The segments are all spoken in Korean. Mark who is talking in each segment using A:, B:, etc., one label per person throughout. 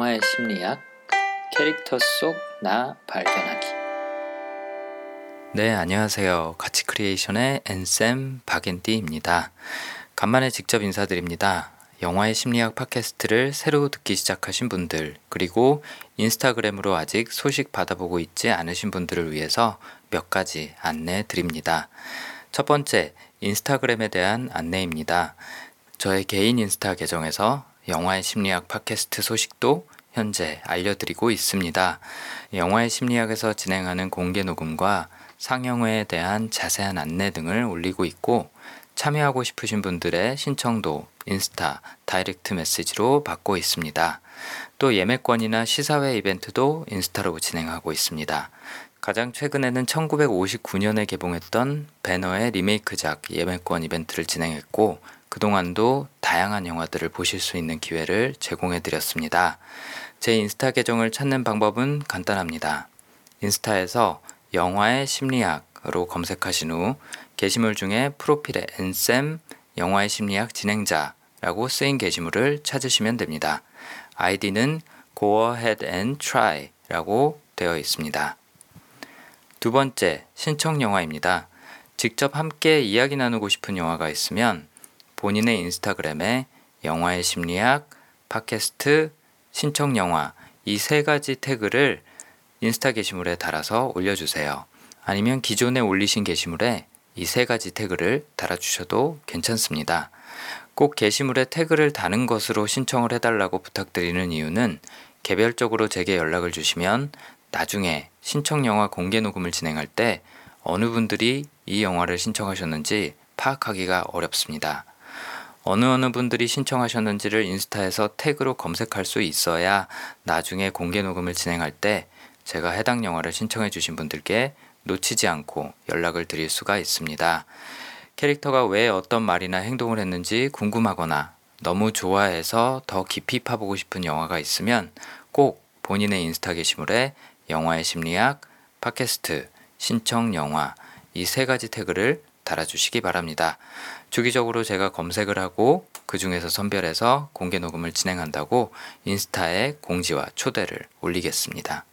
A: 영화의 심리학 캐릭터 속 나 발견하기. 네 안녕하세요. 가치 크리에이션의 앤쌤 박앤디입니다. 간만에 직접 인사드립니다. 영화의 심리학 팟캐스트를 새로 듣기 시작하신 분들 그리고 인스타그램으로 아직 소식 받아보고 있지 않으신 분들을 위해서 몇 가지 안내 드립니다. 첫 번째 인스타그램에 대한 안내입니다. 저의 개인 인스타 계정에서 영화의 심리학 팟캐스트 소식도 현재 알려드리고 있습니다. 영화의 심리학에서 진행하는 공개 녹음과 상영회에 대한 자세한 안내 등을 올리고 있고 참여하고 싶으신 분들의 신청도 인스타 direct 메시지로 받고 있습니다. 또 예매권이나 시사회 이벤트도 인스타로 진행하고 있습니다. 가장 최근에는 1959년에 개봉했던 벤허의 리메이크작 예매권 이벤트를 진행했고 그동안도 다양한 영화들을 보실 수 있는 기회를 제공해 드렸습니다. 제 인스타 계정을 찾는 방법은 간단합니다. 인스타에서 영화의 심리학으로 검색하신 후 게시물 중에 프로필에 엔쌤 영화의 심리학 진행자라고 쓰인 게시물을 찾으시면 됩니다. 아이디는 Go Ahead and Try라고 되어 있습니다. 두 번째, 신청 영화입니다. 직접 함께 이야기 나누고 싶은 영화가 있으면 본인의 인스타그램에 영화의 심리학, 팟캐스트, 신청 영화 이 세 가지 태그를 인스타 게시물에 달아서 올려주세요. 아니면 기존에 올리신 게시물에 이 세 가지 태그를 달아주셔도 괜찮습니다. 꼭 게시물에 태그를 다는 것으로 신청을 해달라고 부탁드리는 이유는 개별적으로 제게 연락을 주시면 나중에 신청 영화 공개 녹음을 진행할 때 어느 분들이 이 영화를 신청하셨는지 파악하기가 어렵습니다. 어느 어느 분들이 신청하셨는지를 인스타에서 태그로 검색할 수 있어야 나중에 공개 녹음을 진행할 때 제가 해당 영화를 신청해 주신 분들께 놓치지 않고 연락을 드릴 수가 있습니다. 캐릭터가 왜 어떤 말이나 행동을 했는지 궁금하거나 너무 좋아해서 더 깊이 파보고 싶은 영화가 있으면 꼭 본인의 인스타 게시물에 영화의 심리학, 팟캐스트, 신청 영화 이 세 가지 태그를 달아주시기 바랍니다. 주기적으로 제가 검색을 하고 그 중에서 선별해서 공개 녹음을 진행한다고 인스타에 공지와 초대를 올리겠습니다.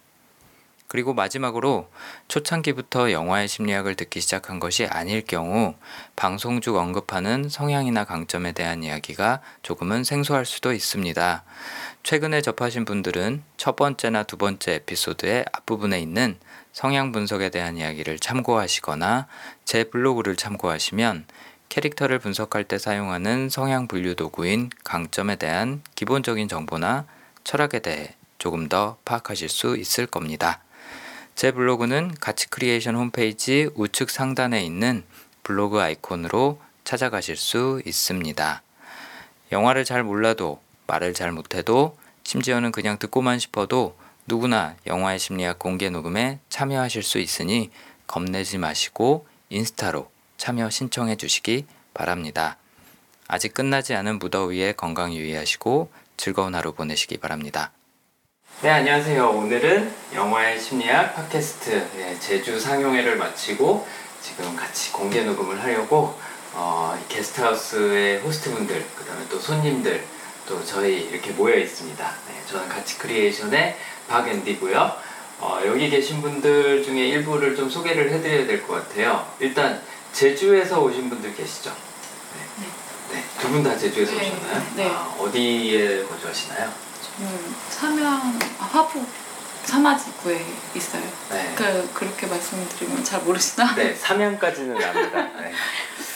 A: 그리고 마지막으로 초창기부터 영화의 심리학을 듣기 시작한 것이 아닐 경우 방송 중 언급하는 성향이나 강점에 대한 이야기가 조금은 생소할 수도 있습니다. 최근에 접하신 분들은 첫 번째나 두 번째 에피소드의 앞부분에 있는 성향 분석에 대한 이야기를 참고하시거나 제 블로그를 참고하시면 캐릭터를 분석할 때 사용하는 성향 분류 도구인 강점에 대한 기본적인 정보나 철학에 대해 조금 더 파악하실 수 있을 겁니다. 제 블로그는 가치 크리에이션 홈페이지 우측 상단에 있는 블로그 아이콘으로 찾아가실 수 있습니다. 영화를 잘 몰라도 말을 잘 못해도 심지어는 그냥 듣고만 싶어도 누구나 영화의 심리학 공개 녹음에 참여하실 수 있으니 겁내지 마시고 인스타로 참여 신청해 주시기 바랍니다. 아직 끝나지 않은 무더위에 건강 유의하시고 즐거운 하루 보내시기 바랍니다. 네, 안녕하세요. 오늘은 영화의 심리학 팟캐스트 네, 제주 상영회를 마치고 지금 같이 공개 녹음을 하려고 어, 게스트하우스의 호스트분들, 그 다음에 또 손님들, 또 저희 이렇게 모여 있습니다. 네, 저는 가치 크리에이션의 박앤디고요. 어, 여기 계신 분들 중에 일부를 좀 소개를 해드려야 될 것 같아요. 일단 제주에서 오신 분들 계시죠? 네. 네. 두 분 다 제주에서
B: 네.
A: 오셨나요?
B: 네.
A: 아, 어디에 거주하시나요?
B: 저는 삼양 화북 삼화지구에 있어요.
A: 네.
B: 그 그렇게 말씀드리면 잘 모르시나?
A: 네, 삼양까지는 압니다. 네.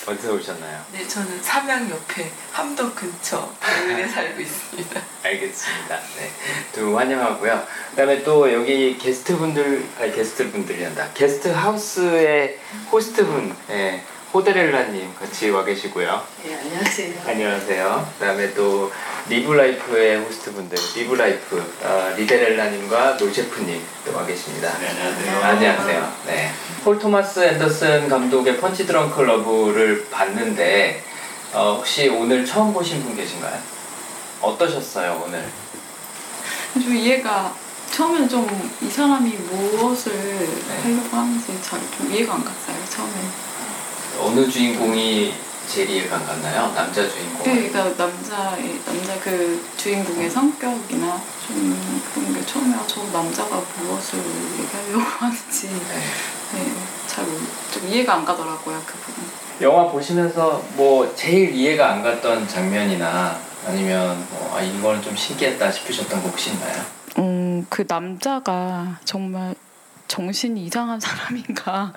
A: 어디서 오셨나요?
C: 네, 저는 삼양 옆에 함덕 근처 마을에 살고 있습니다.
A: 알겠습니다. 네. 두분 환영하고요. 그 다음에 또 여기 게스트분들, 아니 게스트분들이란다. 게스트 하우스의 호스트분, 예, 호데렐라님 같이 와 계시고요.
C: 네, 안녕하세요.
A: 안녕하세요. 그다음에 또 리브라이프의 호스트분들, 리브라이프 어, 리데렐라님과 노셰프님 또 와 계십니다.
D: 네, 안녕하세요.
A: 안녕하세요. 네. 폴 토마스 앤더슨 감독의 펀치 드렁크 러브를 봤는데 어, 혹시 오늘 처음 보신 분 계신가요? 어떠셨어요 오늘?
B: 좀 이해가 처음에는 좀 이 사람이 무엇을 하려고 하는지 잘 좀 이해가 안 갔어요 처음에.
A: 어느 주인공이 제일 이해가 안 갔나요? 남자 주인공.
B: 그러니까 남자의 남자 그 주인공의 성격이나 좀 그런 게 처음에 아, 저 남자가 무엇을 얘기하려고 하는지
A: 네.
B: 네, 잘좀 이해가 안 가더라고요 그 부분.
A: 영화 보시면서 뭐 제일 이해가 안 갔던 장면이나 아니면 뭐, 아, 이거는 좀 신기했다 싶으셨던 거 혹시 있나요?
B: 음, 그 남자가 정말 정신이 이상한 사람인가.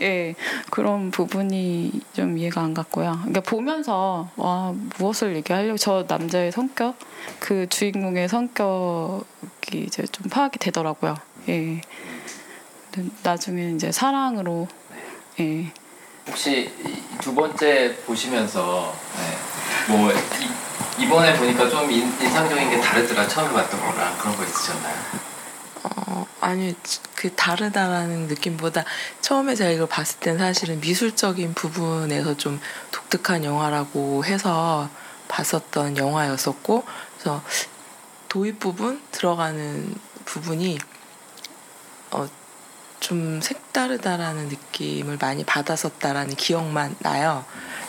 B: 예, 그런 부분이 좀 이해가 안 갔고요. 그러니까 보면서, 와, 무엇을 얘기하려고, 저 남자의 성격, 그 주인공의 성격이 이제 좀 파악이 되더라고요. 예. 나중에 이제 사랑으로, 예.
A: 혹시 이- 두 번째 보시면서 네, 뭐 이, 이번에 보니까 좀 인, 인상적인 게 다르더라 처음에 봤던 거랑 그런 거 있으셨나요?
C: 어, 아니 그 다르다라는 느낌보다 처음에 제가 이걸 봤을 땐 사실은 미술적인 부분에서 좀 독특한 영화라고 해서 봤었던 영화였었고 그래서 도입 부분 들어가는 부분이 어, 좀 색다르다라는 느낌을 많이 받았었다라는 기억만 나요.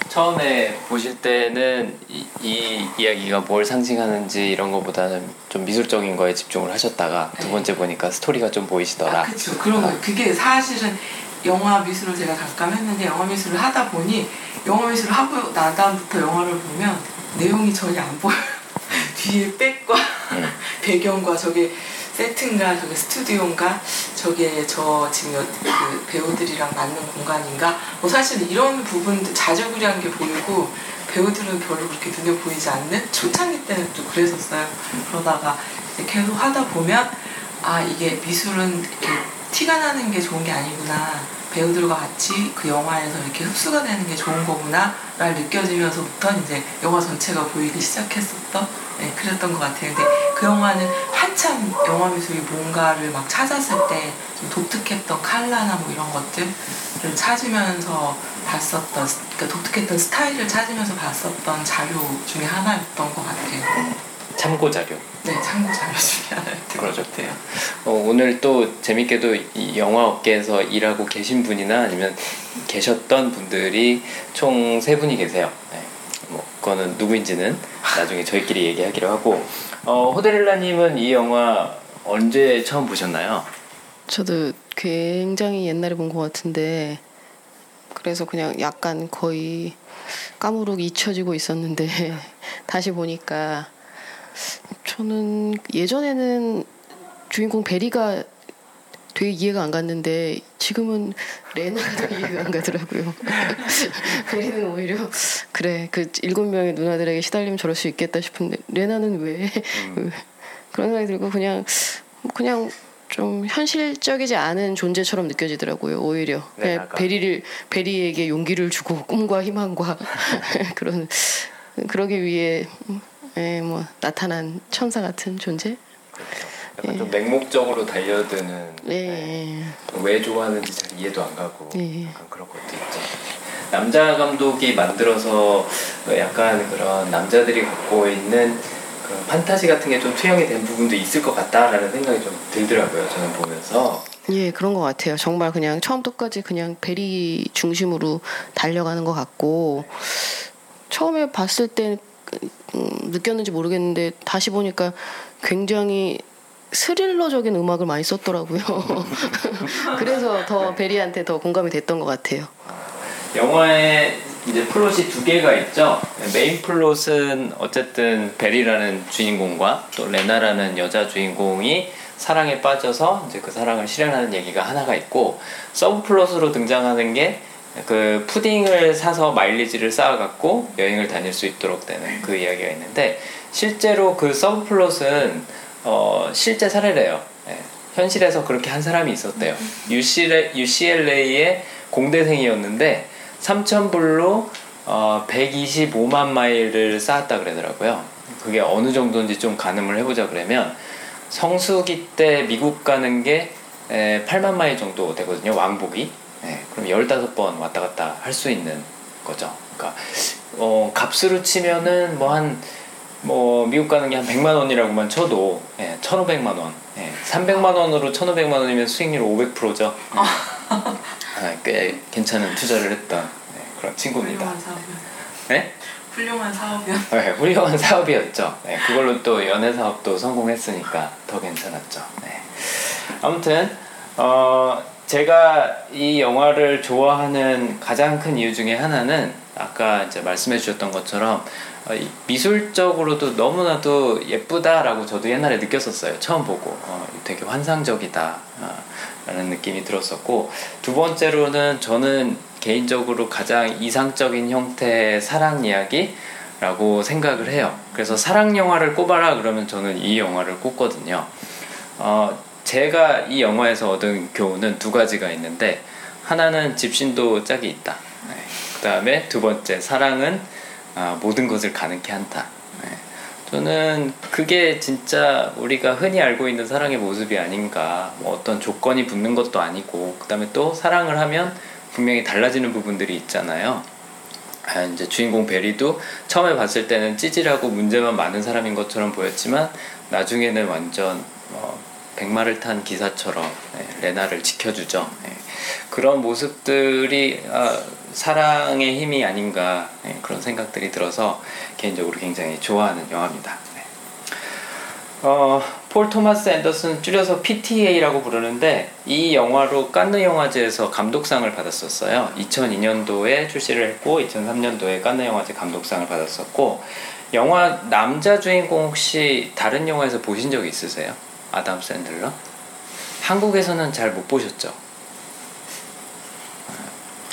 A: 처음에 보실 때는 이, 이 이야기가 뭘 상징하는지 이런 거보다는 좀 미술적인 거에 집중을 하셨다가 두
C: 네.
A: 번째 보니까 스토리가 좀 보이시더라.
C: 아, 그렇죠. 그런 거 그게 사실은 영화 미술을 제가 잠깐 했는데 영화 미술을 하다 보니 영화 미술을 하고 나다음부터 영화를 보면 내용이 전혀 안 보여요. 뒤에 백과
A: 음.
C: 배경과 저게 세트인가 저게 스튜디오인가? 저게 저 지금 여- 그 배우들이랑 맞는 공간인가? 뭐 사실 이런 부분들 자주구리한 게 보이고 배우들은 별로 그렇게 눈에 보이지 않는 초창기 때는 또 그랬었어요. 그러다가 계속 하다 보면 아 이게 미술은 이렇게 티가 나는 게 좋은 게 아니구나. 배우들과 같이 그 영화에서 이렇게 흡수가 되는 게 좋은 거구나 를 느껴지면서부터 이제 영화 전체가 보이기 시작했었던 네, 그랬던 것 같아요. 근데 그 영화는 한참 영화 미술이 뭔가를 막 찾았을 때좀 독특했던 칼라나 뭐 이런 것들을 찾으면서 봤었던 그러니까 독특했던 스타일을 찾으면서 봤었던 자료 중에 하나였던 것 같아요.
A: 참고 자료.
C: 네, 참고 자료 중에 하나였던. 것 같아요.
A: 어, 오늘 또 재밌게도 이 영화 업계에서 일하고 계신 분이나 아니면 계셨던 분들이 총 세 분이 계세요. 네. 뭐 그거는 누구인지는 나중에 저희끼리 얘기하기로 하고 어, 호데릴라님은 이 영화 언제 처음 보셨나요?
D: 저도 굉장히 옛날에 본 것 같은데 그래서 그냥 약간 거의 까무룩 잊혀지고 있었는데 다시 보니까 저는 예전에는 주인공 베리가 되게 이해가 안 갔는데 지금은 레나가 더 이해가 안 가더라고요. 베리는 오히려 그래 그 일곱 명의 누나들에게 시달리면 저럴 수 있겠다 싶은데 레나는 왜
A: 음.
D: 그런 생각이 들고 그냥 그냥 좀 현실적이지 않은 존재처럼 느껴지더라고요. 오히려
A: 네,
D: 그냥. 베리를 베리에게 용기를 주고 꿈과 희망과 그런 그러기 위해 예, 뭐 나타난 천사 같은 존재.
A: 약간
D: 예.
A: 좀 맹목적으로 달려드는
D: 예, 예.
A: 왜 좋아하는지 잘 이해도 안 가고
D: 예.
A: 약간 그런 것도 있죠. 남자 감독이 만들어서 약간 그런 남자들이 갖고 있는 그런 판타지 같은 게 좀 투영이 된 부분도 있을 것 같다라는 생각이 좀 들더라고요. 저는 보면서
D: 예, 그런 것 같아요. 정말 그냥 처음부터까지 그냥 베리 중심으로 달려가는 것 같고 처음에 봤을 때 음, 느꼈는지 모르겠는데 다시 보니까 굉장히 스릴러적인 음악을 많이 썼더라고요. 그래서 더 베리한테 더 공감이 됐던 것 같아요.
A: 영화에 이제 플롯이 두 개가 있죠. 메인 플롯은 어쨌든 베리라는 주인공과 또 레나라는 여자 주인공이 사랑에 빠져서 이제 그 사랑을 실현하는 얘기가 하나가 있고 서브 플롯으로 등장하는 게 그 푸딩을 사서 마일리지를 쌓아갖고 여행을 다닐 수 있도록 되는 그 이야기가 있는데 실제로 그 서브 플롯은 어, 실제 사례래요. 예. 현실에서 그렇게 한 사람이 있었대요. UCLA, UCLA의 공대생이었는데 3,000불로 어, 125만 마일을 쌓았다 그러더라고요. 그게 어느 정도인지 좀 가늠을 해보자 그러면 성수기 때 미국 가는 게 에, 8만 마일 정도 되거든요. 왕복이. 예, 그럼 15번 왔다 갔다 할 수 있는 거죠. 그러니까 어, 값으로 치면은 뭐한 뭐 미국 가는 게 한 100만 원이라고만 쳐도 예, 1,500만 원. 예, 300만 원으로 1,500만 원이면 수익률 500%죠. 아, 꽤 괜찮은 투자를 했던 네, 그런 친구입니다.
C: 훌륭한 사람.
A: 네?
C: 훌륭한 사업이요.
A: 네, 훌륭한 사업이었죠. 네, 그걸로 또 연애 사업도 성공했으니까 더 괜찮았죠. 네. 아무튼 어, 제가 이 영화를 좋아하는 가장 큰 이유 중에 하나는 아까 이제 말씀해 주셨던 것처럼 어, 미술적으로도 너무나도 예쁘다라고 저도 옛날에 느꼈었어요. 처음 보고 어, 되게 환상적이다 어, 라는 느낌이 들었었고 두 번째로는 저는 개인적으로 가장 이상적인 형태의 사랑 이야기라고 생각을 해요. 그래서 사랑 영화를 꼽아라 그러면 저는 이 영화를 꼽거든요. 어, 제가 이 영화에서 얻은 교훈은 두 가지가 있는데 하나는 집신도 짝이 있다. 네. 그 다음에 두 번째 사랑은 아, 모든 것을 가능케 한다. 네. 저는 그게 진짜 우리가 흔히 알고 있는 사랑의 모습이 아닌가. 뭐 어떤 조건이 붙는 것도 아니고, 그 다음에 또 사랑을 하면 분명히 달라지는 부분들이 있잖아요. 아, 이제 주인공 베리도 처음에 봤을 때는 찌질하고 문제만 많은 사람인 것처럼 보였지만 나중에는 완전 어, 백마를 탄 기사처럼 네, 레나를 지켜주죠. 네. 그런 모습들이 아, 사랑의 힘이 아닌가 네, 그런 생각들이 들어서 개인적으로 굉장히 좋아하는 영화입니다. 네. 어, 폴 토마스 앤더슨 줄여서 PTA라고 부르는데 이 영화로 깐느 영화제에서 감독상을 받았었어요. 2002년도에 출시를 했고 2003년도에 깐느 영화제 감독상을 받았었고 영화 남자 주인공 혹시 다른 영화에서 보신 적 있으세요? 아담 샌들러? 한국에서는 잘 못 보셨죠?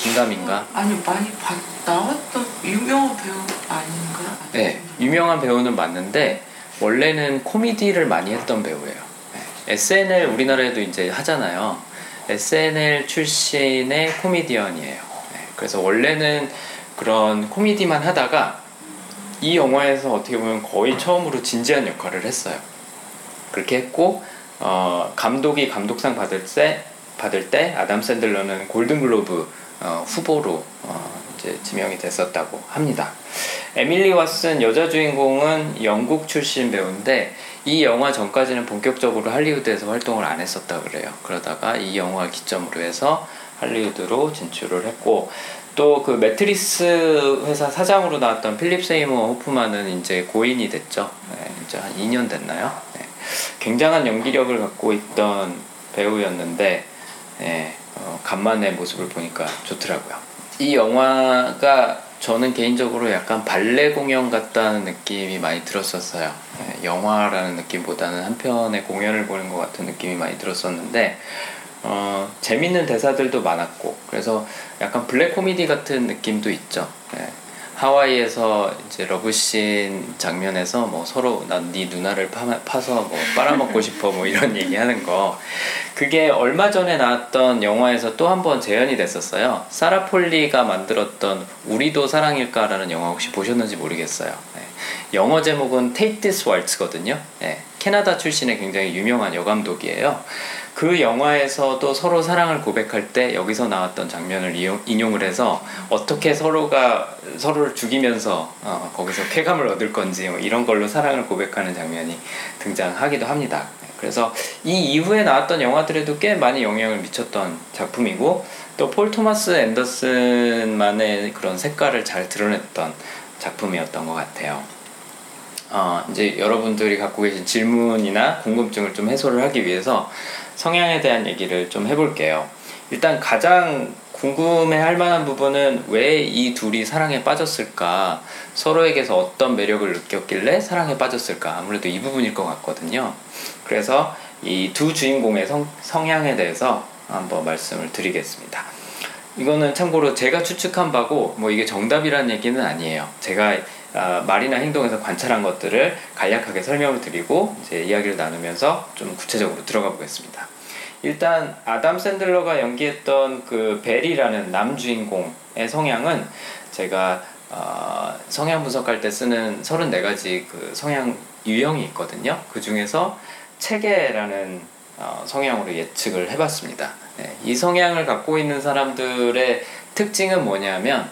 A: 긴가민가?
C: 아니 많이 봤, 나왔던 유명한 배우 아닌가?
A: 네, 유명한 배우는 맞는데 원래는 코미디를 많이 했던 배우예요. 네. SNL 우리나라에도 이제 하잖아요. SNL 출신의 코미디언이에요. 네. 그래서 원래는 그런 코미디만 하다가 이 영화에서 어떻게 보면 거의 처음으로 진지한 역할을 했어요. 그렇게 했고 어, 감독이 감독상 받을 때 받을 때 아담 샌들러는 골든글로브 어, 후보로 어, 이제 지명이 됐었다고 합니다. 에밀리 왓슨 여자 주인공은 영국 출신 배우인데 이 영화 전까지는 본격적으로 할리우드에서 활동을 안 했었다 그래요. 그러다가 이 영화 기점으로 해서 할리우드로 진출을 했고 또 그 매트리스 회사 사장으로 나왔던 필립 세이머 호프만은 이제 고인이 됐죠. 네, 이제 한 2년 됐나요? 네. 굉장한 연기력을 갖고 있던 배우였는데 네, 어, 간만에 모습을 보니까 좋더라고요. 이 영화가 저는 개인적으로 약간 발레 공연 같다는 느낌이 많이 들었었어요. 네, 영화라는 느낌보다는 한편의 공연을 보는 것 같은 느낌이 많이 들었었는데 어, 재밌는 대사들도 많았고 그래서 약간 블랙 코미디 같은 느낌도 있죠. 네. 하와이에서 이제 러브씬 장면에서 뭐 서로 난 네 누나를 파, 서뭐 빨아먹고 싶어 뭐 이런 얘기하는 거 그게 얼마 전에 나왔던 영화에서 또 한 번 재현이 됐었어요. 사라 폴리가 만들었던 우리도 사랑일까라는 영화 혹시 보셨는지 모르겠어요. 네. 영어 제목은 Take This Waltz거든요. 네. 캐나다 출신의 굉장히 유명한 여감독이에요. 그 영화에서도 서로 사랑을 고백할 때 여기서 나왔던 장면을 이용, 인용을 해서 어떻게 서로가 서로를 죽이면서 어, 거기서 쾌감을 얻을 건지 뭐 이런 걸로 사랑을 고백하는 장면이 등장하기도 합니다. 그래서 이 이후에 나왔던 영화들에도 꽤 많이 영향을 미쳤던 작품이고 또 폴 토마스 앤더슨만의 그런 색깔을 잘 드러냈던 작품이었던 것 같아요. 어, 이제 여러분들이 갖고 계신 질문이나 궁금증을 좀 해소를 하기 위해서 성향에 대한 얘기를 좀 해볼게요. 일단 가장 궁금해 할 만한 부분은 왜 이 둘이 사랑에 빠졌을까? 서로에게서 어떤 매력을 느꼈길래 사랑에 빠졌을까? 아무래도 이 부분일 것 같거든요. 그래서 이 두 주인공의 성, 성향에 대해서 한번 말씀을 드리겠습니다. 이거는 참고로 제가 추측한 바고 뭐 이게 정답이라는 얘기는 아니에요. 제가 어, 말이나 행동에서 관찰한 것들을 간략하게 설명을 드리고 이제 이야기를 나누면서 좀 구체적으로 들어가 보겠습니다. 일단 아담 샌들러가 연기했던 그 벨이라는 남주인공의 성향은 제가 어, 성향 분석할 때 쓰는 34가지 그 성향 유형이 있거든요. 그 중에서 체계라는 어, 성향으로 예측을 해봤습니다. 네, 이 성향을 갖고 있는 사람들의 특징은 뭐냐면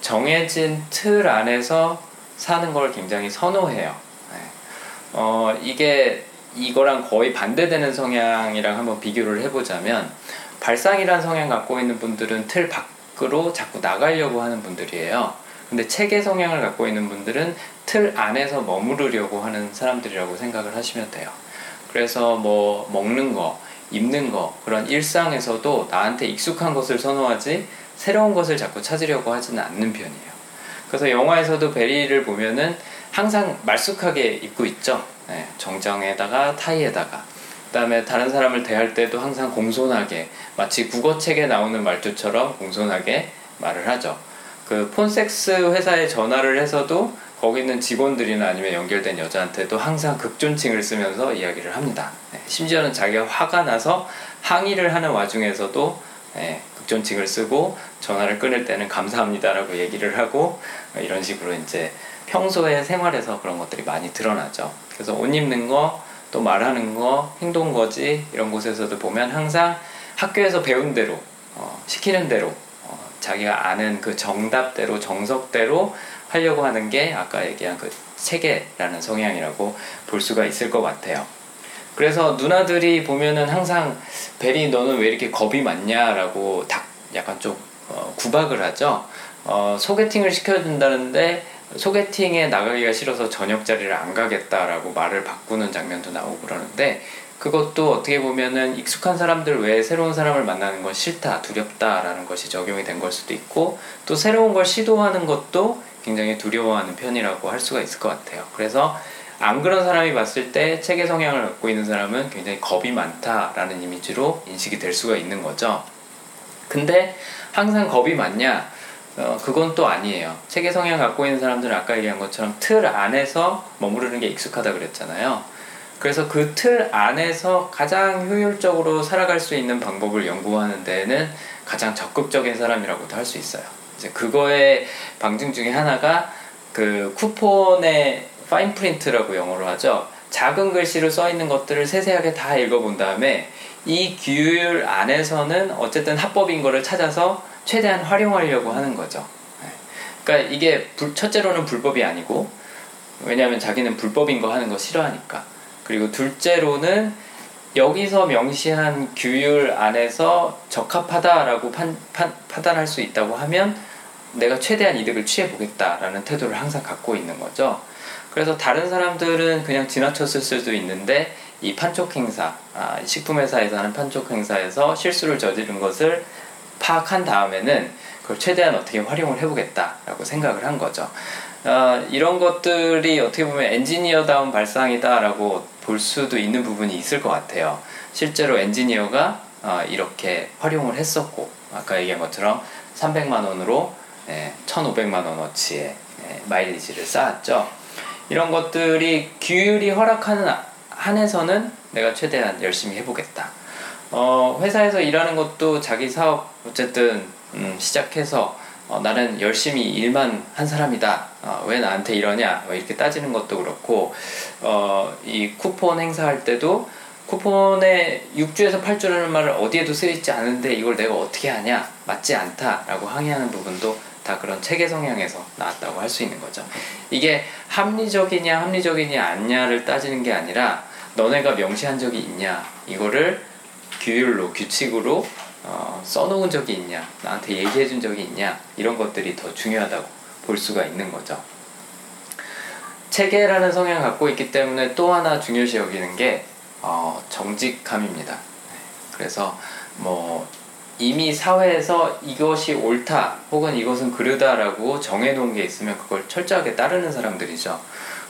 A: 정해진 틀 안에서 사는 걸 굉장히 선호해요. 네. 어, 이게 이거랑 거의 반대되는 성향이랑 한번 비교를 해보자면 발상이란 성향 갖고 있는 분들은 틀 밖으로 자꾸 나가려고 하는 분들이에요. 근데 체계 성향을 갖고 있는 분들은 틀 안에서 머무르려고 하는 사람들이라고 생각을 하시면 돼요. 그래서 뭐 먹는 거, 입는 거 그런 일상에서도 나한테 익숙한 것을 선호하지 새로운 것을 자꾸 찾으려고 하지는 않는 편이에요. 그래서 영화에서도 베리를 보면은 항상 말쑥하게 입고 있죠. 네, 정장에다가 타이에다가 그다음에 다른 사람을 대할 때도 항상 공손하게 마치 국어책에 나오는 말투처럼 공손하게 말을 하죠. 그 폰섹스 회사에 전화를 해서도 거기 있는 직원들이나 아니면 연결된 여자한테도 항상 극존칭을 쓰면서 이야기를 합니다. 네, 심지어는 자기가 화가 나서 항의를 하는 와중에서도 네, 극존칭을 쓰고 전화를 끊을 때는 감사합니다라고 얘기를 하고 이런 식으로 이제 평소의 생활에서 그런 것들이 많이 드러나죠. 그래서 옷 입는 거, 또 말하는 거, 행동 거지 이런 곳에서도 보면 항상 학교에서 배운 대로 어, 시키는 대로 어, 자기가 아는 그 정답대로 정석대로 하려고 하는 게 아까 얘기한 그 체계라는 성향이라고 볼 수가 있을 것 같아요. 그래서 누나들이 보면은 항상 베리 너는 왜 이렇게 겁이 많냐라고 딱 약간 좀 어, 구박을 하죠. 어, 소개팅을 시켜준다는데 소개팅에 나가기가 싫어서 저녁 자리를 안 가겠다라고 말을 바꾸는 장면도 나오고 그러는데 그것도 어떻게 보면은 익숙한 사람들 외에 새로운 사람을 만나는 건 싫다, 두렵다라는 것이 적용이 된 걸 수도 있고 또 새로운 걸 시도하는 것도 굉장히 두려워하는 편이라고 할 수가 있을 것 같아요. 그래서 안 그런 사람이 봤을 때 체계 성향을 갖고 있는 사람은 굉장히 겁이 많다라는 이미지로 인식이 될 수가 있는 거죠. 근데 항상 겁이 많냐? 어, 그건 또 아니에요. 체계 성향 갖고 있는 사람들은 아까 얘기한 것처럼 틀 안에서 머무르는 게 익숙하다 그랬잖아요. 그래서 그 틀 안에서 가장 효율적으로 살아갈 수 있는 방법을 연구하는 데에는 가장 적극적인 사람이라고도 할 수 있어요. 이제 그거의 방증 중에 하나가 그 쿠폰의 파인 프린트라고 영어로 하죠. 작은 글씨로 써 있는 것들을 세세하게 다 읽어본 다음에 이 규율 안에서는 어쨌든 합법인 거를 찾아서 최대한 활용하려고 하는 거죠. 네. 그러니까 이게 불, 첫째로는 불법이 아니고 왜냐하면 자기는 불법인 거 하는 거 싫어하니까. 그리고 둘째로는 여기서 명시한 규율 안에서 적합하다라고 판, 판, 판단할 수 있다고 하면 내가 최대한 이득을 취해 보겠다라는 태도를 항상 갖고 있는 거죠. 그래서 다른 사람들은 그냥 지나쳤을 수도 있는데 이 판촉 행사, 아, 식품 회사에서 하는 판촉 행사에서 실수를 저지른 것을 파악한 다음에는 그걸 최대한 어떻게 활용을 해보겠다라고 생각을 한 거죠. 어, 이런 것들이 어떻게 보면 엔지니어다운 발상이다라고 볼 수도 있는 부분이 있을 것 같아요. 실제로 엔지니어가 어, 이렇게 활용을 했었고 아까 얘기한 것처럼 300만 원으로 예, 1,500만 원어치의 예, 마일리지를 쌓았죠. 이런 것들이 규율이 허락하는 한에서는 내가 최대한 열심히 해보겠다. 어, 회사에서 일하는 것도 자기 사업 어쨌든 음, 시작해서 어, 나는 열심히 일만 한 사람이다. 어, 왜 나한테 이러냐? 뭐 이렇게 따지는 것도 그렇고 어, 이 쿠폰 행사할 때도 쿠폰에 6주에서 8주라는 말을 어디에도 쓰여있지 않은데 이걸 내가 어떻게 하냐? 맞지 않다라고 항의하는 부분도 다 그런 체계 성향에서 나왔다고 할 수 있는 거죠. 이게 합리적이냐 합리적이냐 않냐를 따지는 게 아니라 너네가 명시한 적이 있냐 이거를 규율로 규칙으로 어, 써놓은 적이 있냐 나한테 얘기해 준 적이 있냐 이런 것들이 더 중요하다고 볼 수가 있는 거죠. 체계라는 성향을 갖고 있기 때문에 또 하나 중요시 여기는 게 어, 정직함입니다. 그래서 뭐 이미 사회에서 이것이 옳다 혹은 이것은 그르다라고 정해놓은 게 있으면 그걸 철저하게 따르는 사람들이죠.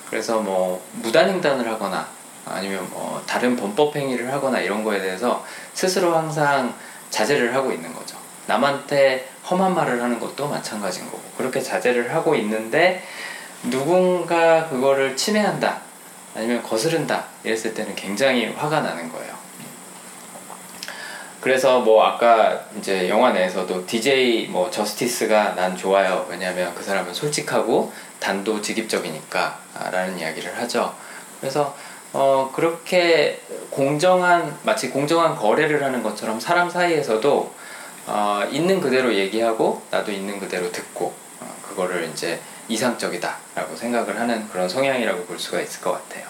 A: 그래서 뭐 무단횡단을 하거나 아니면 뭐 다른 범법 행위를 하거나 이런 거에 대해서 스스로 항상 자제를 하고 있는 거죠. 남한테 험한 말을 하는 것도 마찬가지인 거고 그렇게 자제를 하고 있는데 누군가 그거를 침해한다 아니면 거스른다 이랬을 때는 굉장히 화가 나는 거예요. 그래서 뭐 아까 이제 영화 내에서도 DJ 뭐 저스티스가 난 좋아요. 왜냐하면 그 사람은 솔직하고 단도직입적이니까 라는 이야기를 하죠. 그래서 어 그렇게 공정한 마치 공정한 거래를 하는 것처럼 사람 사이에서도 어 있는 그대로 얘기하고 나도 있는 그대로 듣고 어 그거를 이제 이상적이다라고 생각을 하는 그런 성향이라고 볼 수가 있을 것 같아요.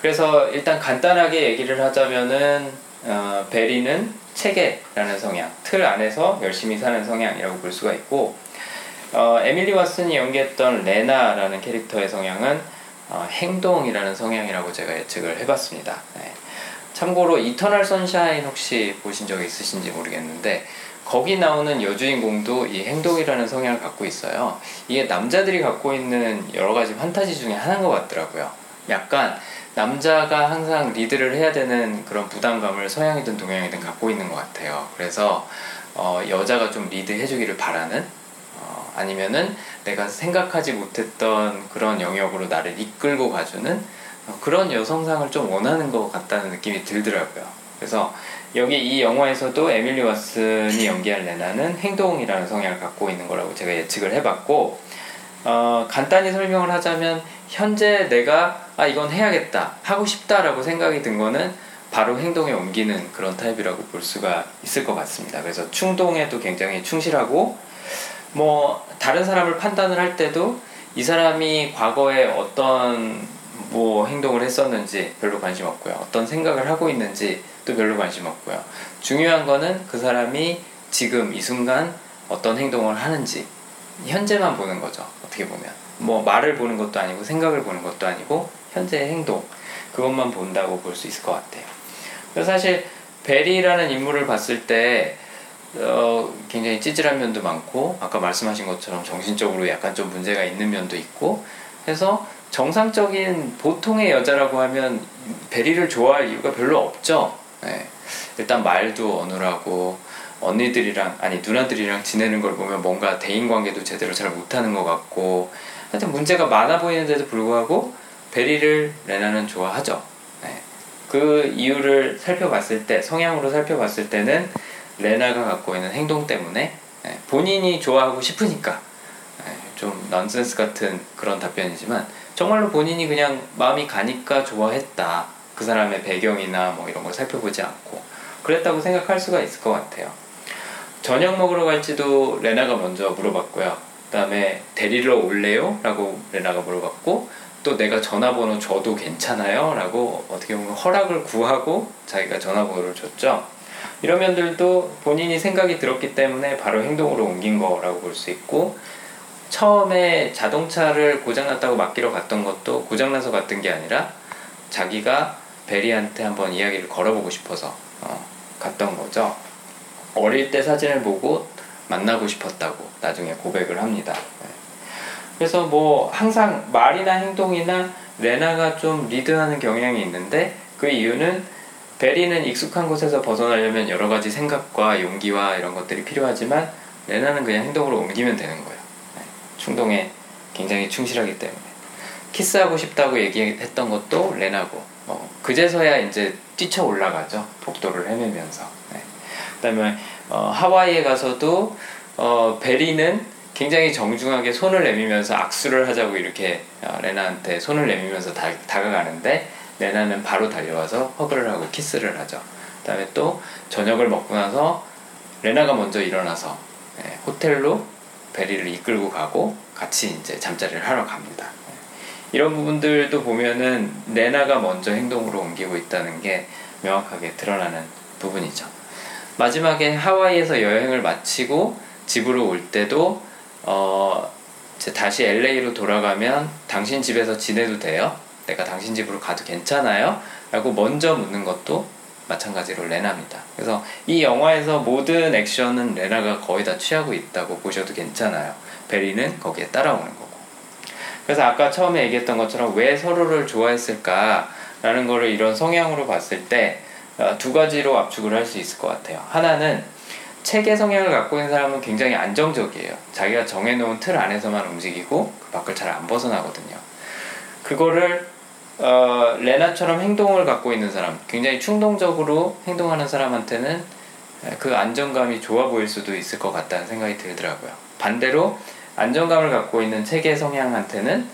A: 그래서 일단 간단하게 얘기를 하자면은 어, 베리는 체계라는 성향, 틀 안에서 열심히 사는 성향이라고 볼 수가 있고 어, 에밀리 왓슨이 연기했던 레나라는 캐릭터의 성향은 어, 행동이라는 성향이라고 제가 예측을 해봤습니다. 네. 참고로 이터널 선샤인 혹시 보신 적 있으신지 모르겠는데 거기 나오는 여주인공도 이 행동이라는 성향을 갖고 있어요. 이게 남자들이 갖고 있는 여러 가지 판타지 중에 하나인 것 같더라고요. 약간 남자가 항상 리드를 해야 되는 그런 부담감을 서양이든 동양이든 갖고 있는 것 같아요. 그래서 어, 여자가 좀 리드해주기를 바라는 어, 아니면은 내가 생각하지 못했던 그런 영역으로 나를 이끌고 가주는 어, 그런 여성상을 좀 원하는 것 같다는 느낌이 들더라고요. 그래서 여기 이 영화에서도 에밀리 왓슨이 연기한 레나는 행동이라는 성향을 갖고 있는 거라고 제가 예측을 해봤고 어, 간단히 설명을 하자면 현재 내가 아 이건 해야겠다 하고 싶다라고 생각이 든 거는 바로 행동에 옮기는 그런 타입이라고 볼 수가 있을 것 같습니다. 그래서 충동에도 굉장히 충실하고 뭐 다른 사람을 판단을 할 때도 이 사람이 과거에 어떤 뭐 행동을 했었는지 별로 관심 없고요. 어떤 생각을 하고 있는지 또 별로 관심 없고요. 중요한 거는 그 사람이 지금 이 순간 어떤 행동을 하는지 현재만 보는 거죠. 어떻게 보면 뭐 말을 보는 것도 아니고 생각을 보는 것도 아니고 현재의 행동 그것만 본다고 볼 수 있을 것 같아요. 그래서 사실 베리라는 인물을 봤을 때 어, 굉장히 찌질한 면도 많고 아까 말씀하신 것처럼 정신적으로 약간 좀 문제가 있는 면도 있고 해서 정상적인 보통의 여자라고 하면 베리를 좋아할 이유가 별로 없죠. 네. 일단 말도 어눌하고 언니들이랑 아니 누나들이랑 지내는 걸 보면 뭔가 대인 관계도 제대로 잘 못하는 것 같고 하여튼 문제가 많아 보이는데도 불구하고 베리를 레나는 좋아하죠. 네. 그 이유를 살펴봤을 때 성향으로 살펴봤을 때는 레나가 갖고 있는 행동 때문에 네. 본인이 좋아하고 싶으니까 네. 좀 넌센스 같은 그런 답변이지만 정말로 본인이 그냥 마음이 가니까 좋아했다. 그 사람의 배경이나 뭐 이런 걸 살펴보지 않고 그랬다고 생각할 수가 있을 것 같아요. 저녁 먹으러 갈지도 레나가 먼저 물어봤고요. 그 다음에 데리러 올래요? 라고 레나가 물어봤고 또 내가 전화번호 줘도 괜찮아요? 라고 어떻게 보면 허락을 구하고 자기가 전화번호를 줬죠. 이런 면들도 본인이 생각이 들었기 때문에 바로 행동으로 옮긴 거라고 볼 수 있고 처음에 자동차를 고장났다고 맡기러 갔던 것도 고장나서 갔던 게 아니라 자기가 베리한테 한번 이야기를 걸어보고 싶어서 어, 갔던 거죠. 어릴 때 사진을 보고 만나고 싶었다고 나중에 고백을 합니다. 네. 그래서 뭐 항상 말이나 행동이나 레나가 좀 리드하는 경향이 있는데 그 이유는 베리는 익숙한 곳에서 벗어나려면 여러 가지 생각과 용기와 이런 것들이 필요하지만 레나는 그냥 행동으로 옮기면 되는 거예요. 네. 충동에 굉장히 충실하기 때문에 키스하고 싶다고 얘기했던 것도 레나고 뭐 그제서야 이제 뛰쳐 올라가죠 복도를 헤매면서 네. 그다음에 어, 하와이에 가서도 어, 베리는 굉장히 정중하게 손을 내밀면서 악수를 하자고 이렇게 어, 레나한테 손을 내밀면서 다, 다가가는데 레나는 바로 달려와서 허그를 하고 키스를 하죠. 그다음에 또 저녁을 먹고 나서 레나가 먼저 일어나서 예, 호텔로 베리를 이끌고 가고 같이 이제 잠자리를 하러 갑니다. 예. 이런 부분들도 보면은 레나가 먼저 행동으로 옮기고 있다는 게 명확하게 드러나는 부분이죠. 마지막에 하와이에서 여행을 마치고 집으로 올 때도 어 다시 LA로 돌아가면 당신 집에서 지내도 돼요? 내가 당신 집으로 가도 괜찮아요? 라고 먼저 묻는 것도 마찬가지로 레나입니다. 그래서 이 영화에서 모든 액션은 레나가 거의 다 취하고 있다고 보셔도 괜찮아요. 베리는 거기에 따라오는 거고. 그래서 아까 처음에 얘기했던 것처럼 왜 서로를 좋아했을까라는 거를 이런 성향으로 봤을 때 두 가지로 압축을 할 수 있을 것 같아요. 하나는 체계 성향을 갖고 있는 사람은 굉장히 안정적이에요. 자기가 정해놓은 틀 안에서만 움직이고 그 밖을 잘 안 벗어나거든요. 그거를 어, 레나처럼 행동을 갖고 있는 사람, 굉장히 충동적으로 행동하는 사람한테는 그 안정감이 좋아 보일 수도 있을 것 같다는 생각이 들더라고요. 반대로 안정감을 갖고 있는 체계 성향한테는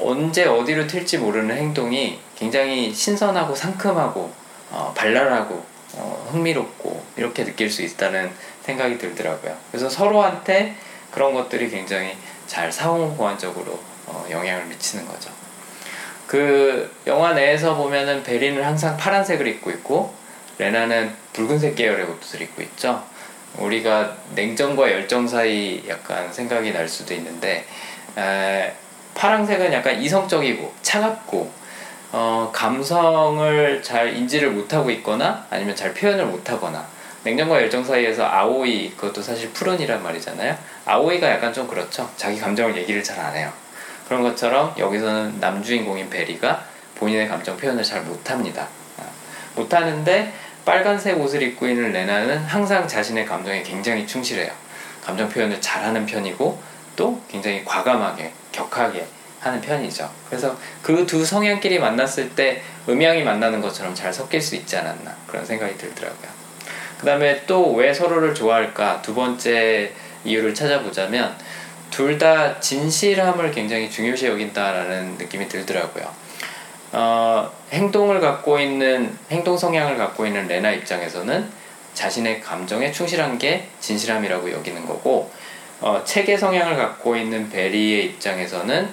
A: 언제 어디로 튈지 모르는 행동이 굉장히 신선하고 상큼하고 어, 발랄하고 어, 흥미롭고 이렇게 느낄 수 있다는 생각이 들더라고요. 그래서 서로한테 그런 것들이 굉장히 잘 상호 보완적으로 어, 영향을 미치는 거죠. 그 영화 내에서 보면은 베리는 항상 파란색을 입고 있고 레나는 붉은색 계열의 옷을 입고 있죠. 우리가 냉정과 열정 사이 약간 생각이 날 수도 있는데 에, 파랑색은 약간 이성적이고 차갑고 어, 감성을 잘 인지를 못하고 있거나 아니면 잘 표현을 못하거나 냉정과 열정 사이에서 아오이 그것도 사실 푸른이란 말이잖아요. 아오이가 약간 좀 그렇죠. 자기 감정을 얘기를 잘 안 해요 그런 것처럼 여기서는 남주인공인 베리가 본인의 감정 표현을 잘 못합니다 아, 못하는데 빨간색 옷을 입고 있는 레나는 항상 자신의 감정에 굉장히 충실해요 감정 표현을 잘하는 편이고 또 굉장히 과감하게 격하게 하는 편이죠. 그래서 그 두 성향끼리 만났을 때 음양이 만나는 것처럼 잘 섞일 수 있지 않았나 그런 생각이 들더라고요. 그 다음에 또 왜 서로를 좋아할까 두 번째 이유를 찾아보자면 둘 다 진실함을 굉장히 중요시 여긴다라는 느낌이 들더라고요. 어, 행동을 갖고 있는 행동 성향을 갖고 있는 레나 입장에서는 자신의 감정에 충실한 게 진실함이라고 여기는 거고 어, 체계 성향을 갖고 있는 베리의 입장에서는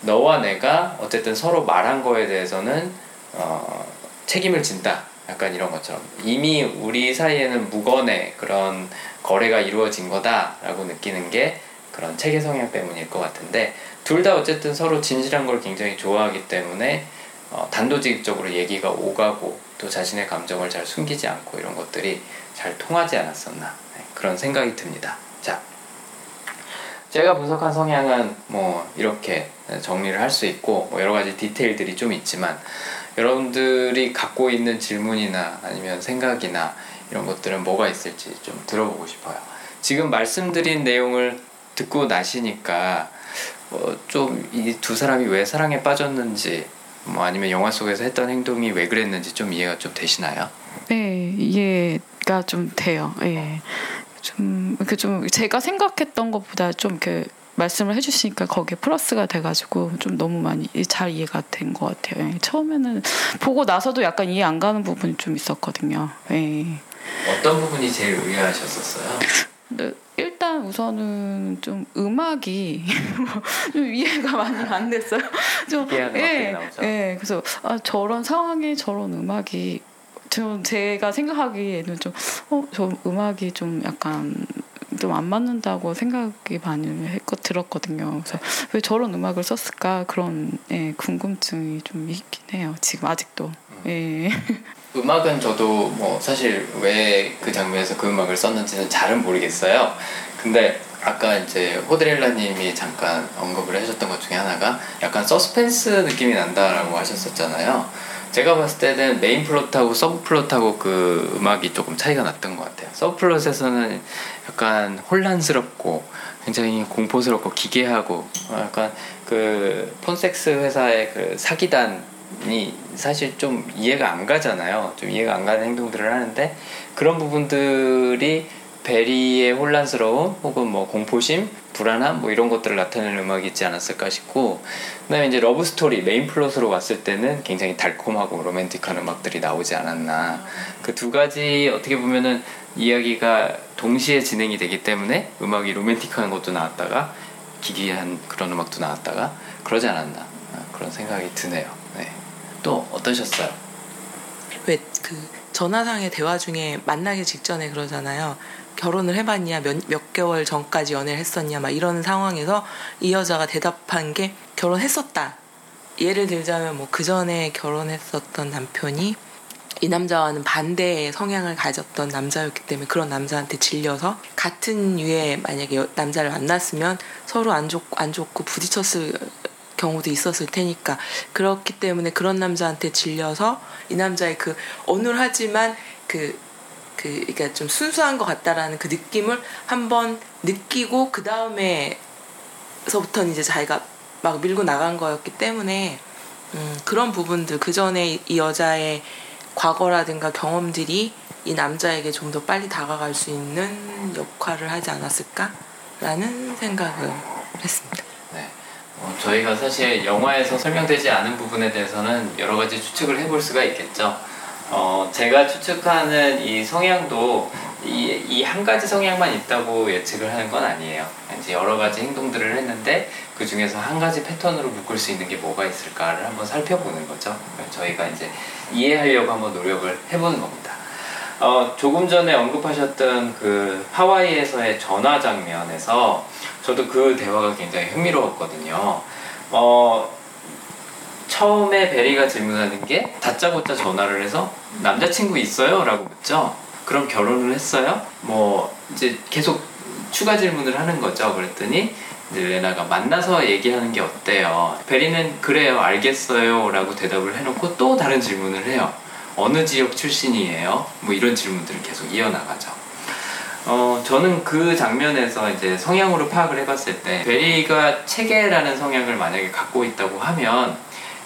A: 너와 내가 어쨌든 서로 말한 거에 대해서는 어, 책임을 진다. 약간 이런 것처럼 이미 우리 사이에는 무건의 그런 거래가 이루어진 거다라고 느끼는 게 그런 체계 성향 때문일 것 같은데 둘 다 어쨌든 서로 진실한 걸 굉장히 좋아하기 때문에 어, 단도직입적으로 얘기가 오가고 또 자신의 감정을 잘 숨기지 않고 이런 것들이 잘 통하지 않았었나 네, 그런 생각이 듭니다. 자, 제가 분석한 성향은 뭐 이렇게 정리를 할 수 있고 뭐 여러 가지 디테일들이 좀 있지만 여러분들이 갖고 있는 질문이나 아니면 생각이나 이런 것들은 뭐가 있을지 좀 들어보고 싶어요. 지금 말씀드린 내용을 듣고 나시니까 뭐좀이 두 사람이 왜 사랑에 빠졌는지 뭐 아니면 영화 속에서 했던 행동이 왜 그랬는지 좀 이해가 좀 되시나요?
B: 네, 이해가 좀 돼요. 예. 좀, 그 좀, 제가 생각했던 것보다 좀 이렇게 말씀을 해주시니까 거기에 플러스가 돼가지고 좀 너무 많이 잘 이해가 된 것 같아요. 예. 처음에는 보고 나서도 약간 이해 안 가는 부분이 좀 있었거든요. 예.
A: 어떤 부분이 제일 의아하셨었어요?
B: 근데 일단 우선은 좀 음악이 좀 이해가 많이 안 됐어요. 좀
A: 예.
B: 예, 그래서 아, 저런 상황에 저런 음악이 좀 제가 생각하기에는 좀 어, 저 음악이 좀 약간 좀 안 맞는다고 생각이 많이 했고 들었거든요. 그래서 왜 저런 음악을 썼을까 그런 예, 궁금증이 좀 있긴 해요. 지금 아직도. 예.
A: 음악은 저도 뭐 사실 왜 그 장면에서 그 음악을 썼는지는 잘은 모르겠어요. 근데 아까 이제 호드렐라님이 잠깐 언급을 하셨던 것 중에 하나가 약간 서스펜스 느낌이 난다라고 하셨었잖아요. 제가 봤을 때는 메인 플롯하고 서브 플롯하고 그 음악이 조금 차이가 났던 것 같아요. 서브 플롯에서는 약간 혼란스럽고 굉장히 공포스럽고 기괴하고 약간 그 폰섹스 회사의 그 사기단 이 사실 좀 이해가 안 가잖아요. 좀 이해가 안 가는 행동들을 하는데 그런 부분들이 베리의 혼란스러움 혹은 뭐 공포심, 불안함 뭐 이런 것들을 나타내는 음악이 있지 않았을까 싶고 그다음에 이제 러브 스토리 메인 플롯으로 왔을 때는 굉장히 달콤하고 로맨틱한 음악들이 나오지 않았나 그 두 가지 어떻게 보면은 이야기가 동시에 진행이 되기 때문에 음악이 로맨틱한 것도 나왔다가 기괴한 그런 음악도 나왔다가 그러지 않았나 그런 생각이 드네요. 네. 또 어떠셨어요?
C: 왜 그 전화상의 대화 중에 만나기 직전에 그러잖아요. 결혼을 해봤냐, 몇, 몇 개월 전까지 연애를 했었냐, 막 이런 상황에서 이 여자가 대답한 게 결혼했었다. 예를 들자면 뭐 그 전에 결혼했었던 남편이 이 남자와는 반대의 성향을 가졌던 남자였기 때문에 그런 남자한테 질려서 같은 유의 만약에 남자를 만났으면 서로 안, 좋, 안 좋고 부딪혔을 경우도 있었을 테니까 그렇기 때문에 그런 남자한테 질려서 이 남자의 그 어눌하지만 그, 그, 그러니까 좀 순수한 것 같다라는 그 느낌을 한번 느끼고 그 다음에서부터는 이제 자기가 막 밀고 나간 거였기 때문에 음, 그런 부분들 그 전에 이 여자의 과거라든가 경험들이 이 남자에게 좀 더 빨리 다가갈 수 있는 역할을 하지 않았을까라는 생각을 했습니다.
A: 네. 어, 저희가 사실 영화에서 설명되지 않은 부분에 대해서는 여러 가지 추측을 해볼 수가 있겠죠. 어, 제가 추측하는 이 성향도 이 한 가지 성향만 있다고 예측을 하는 건 아니에요. 이제 여러 가지 행동들을 했는데 그 중에서 한 가지 패턴으로 묶을 수 있는 게 뭐가 있을까를 한번 살펴보는 거죠. 저희가 이제 이해하려고 한번 노력을 해보는 겁니다. 어, 조금 전에 언급하셨던 그 하와이에서의 전화 장면에서 저도 그 대화가 굉장히 흥미로웠거든요. 어, 처음에 베리가 질문하는 게 다짜고짜 전화를 해서 남자친구 있어요? 라고 묻죠. 그럼 결혼을 했어요? 뭐 이제 계속 추가 질문을 하는 거죠. 그랬더니 이제 레나가 만나서 얘기하는 게 어때요? 베리는 그래요, 알겠어요. 라고 대답을 해놓고 또 다른 질문을 해요. 어느 지역 출신이에요? 뭐 이런 질문들을 계속 이어나가죠. 어, 저는 그 장면에서 이제 성향으로 파악을 해봤을 때, 베리가 체계라는 성향을 만약에 갖고 있다고 하면,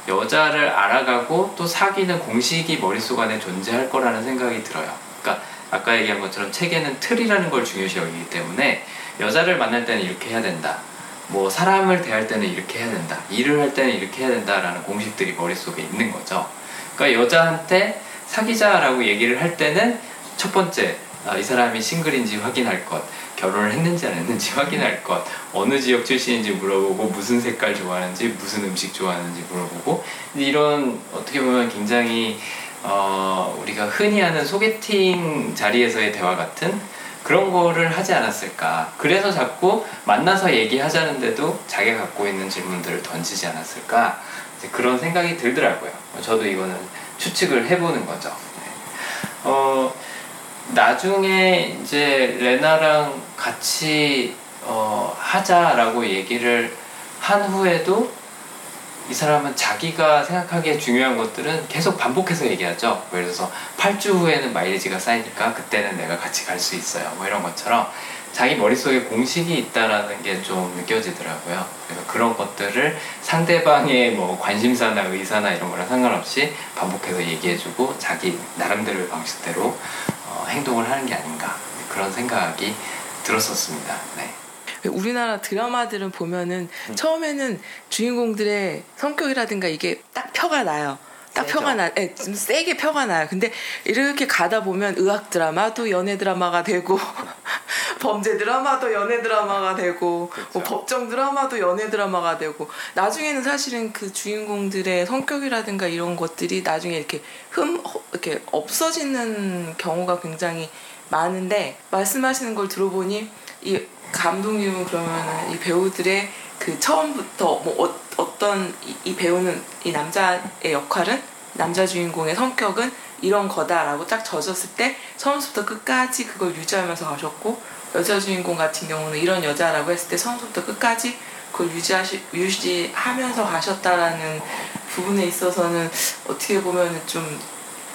A: 여자를 알아가고 또 사귀는 공식이 머릿속 안에 존재할 거라는 생각이 들어요. 그러니까 아까 얘기한 것처럼 체계는 틀이라는 걸 중요시 여기기 때문에 여자를 만날 때는 이렇게 해야 된다. 뭐 사람을 대할 때는 이렇게 해야 된다. 일을 할 때는 이렇게 해야 된다라는 공식들이 머릿속에 있는 거죠. 그러니까 여자한테 사귀자라고 얘기를 할 때는 첫 번째 아, 이 사람이 싱글인지 확인할 것, 결혼을 했는지 안 했는지 확인할 것, 어느 지역 출신인지 물어보고 무슨 색깔 좋아하는지 무슨 음식 좋아하는지 물어보고 이런 어떻게 보면 굉장히 어, 우리가 흔히 하는 소개팅 자리에서의 대화 같은 그런 거를 하지 않았을까. 그래서 자꾸 만나서 얘기하자는데도 자기가 갖고 있는 질문들을 던지지 않았을까. 그런 생각이 들더라고요. 저도 이거는 추측을 해보는 거죠. 네. 어, 나중에 이제 레나랑 같이 어, 하자라고 얘기를 한 후에도 이 사람은 자기가 생각하기에 중요한 것들은 계속 반복해서 얘기하죠. 예를 들어서 8주 후에는 마일리지가 쌓이니까 그때는 내가 같이 갈 수 있어요. 뭐 이런 것처럼 자기 머릿속에 공식이 있다라는 게 좀 느껴지더라고요. 그래서 그런 것들을 상대방의 뭐 관심사나 의사나 이런 거랑 상관없이 반복해서 얘기해주고 자기 나름대로의 방식대로 어, 행동을 하는 게 아닌가 그런 생각이 들었었습니다. 네.
E: 우리나라 드라마들은 보면은 음. 처음에는 주인공들의 성격이라든가 이게 딱 표가 나요. 딱 세죠. 표가 나, 예, 좀 세게 표가 나요. 근데 이렇게 가다 보면 의학 드라마도 연애 드라마가 되고, 범죄 드라마도 연애 드라마가 되고, 그렇죠. 뭐 법정 드라마도 연애 드라마가 되고, 나중에는 사실은 그 주인공들의 성격이라든가 이런 것들이 나중에 이렇게 흠, 이렇게 없어지는 경우가 굉장히 많은데, 말씀하시는 걸 들어보니, 이 감독님은 그러면 이 배우들의 그 처음부터 뭐 어, 떤 이, 이 배우는 이 남자의 역할은 남자 주인공의 성격은 이런 거다라고 딱 젖었을 때 처음부터 끝까지 그걸 유지하면서 가셨고 여자 주인공 같은 경우는 이런 여자라고 했을 때 처음부터 끝까지 그걸 유지하시, 유지하면서 가셨다라는 부분에 있어서는 어떻게 보면 좀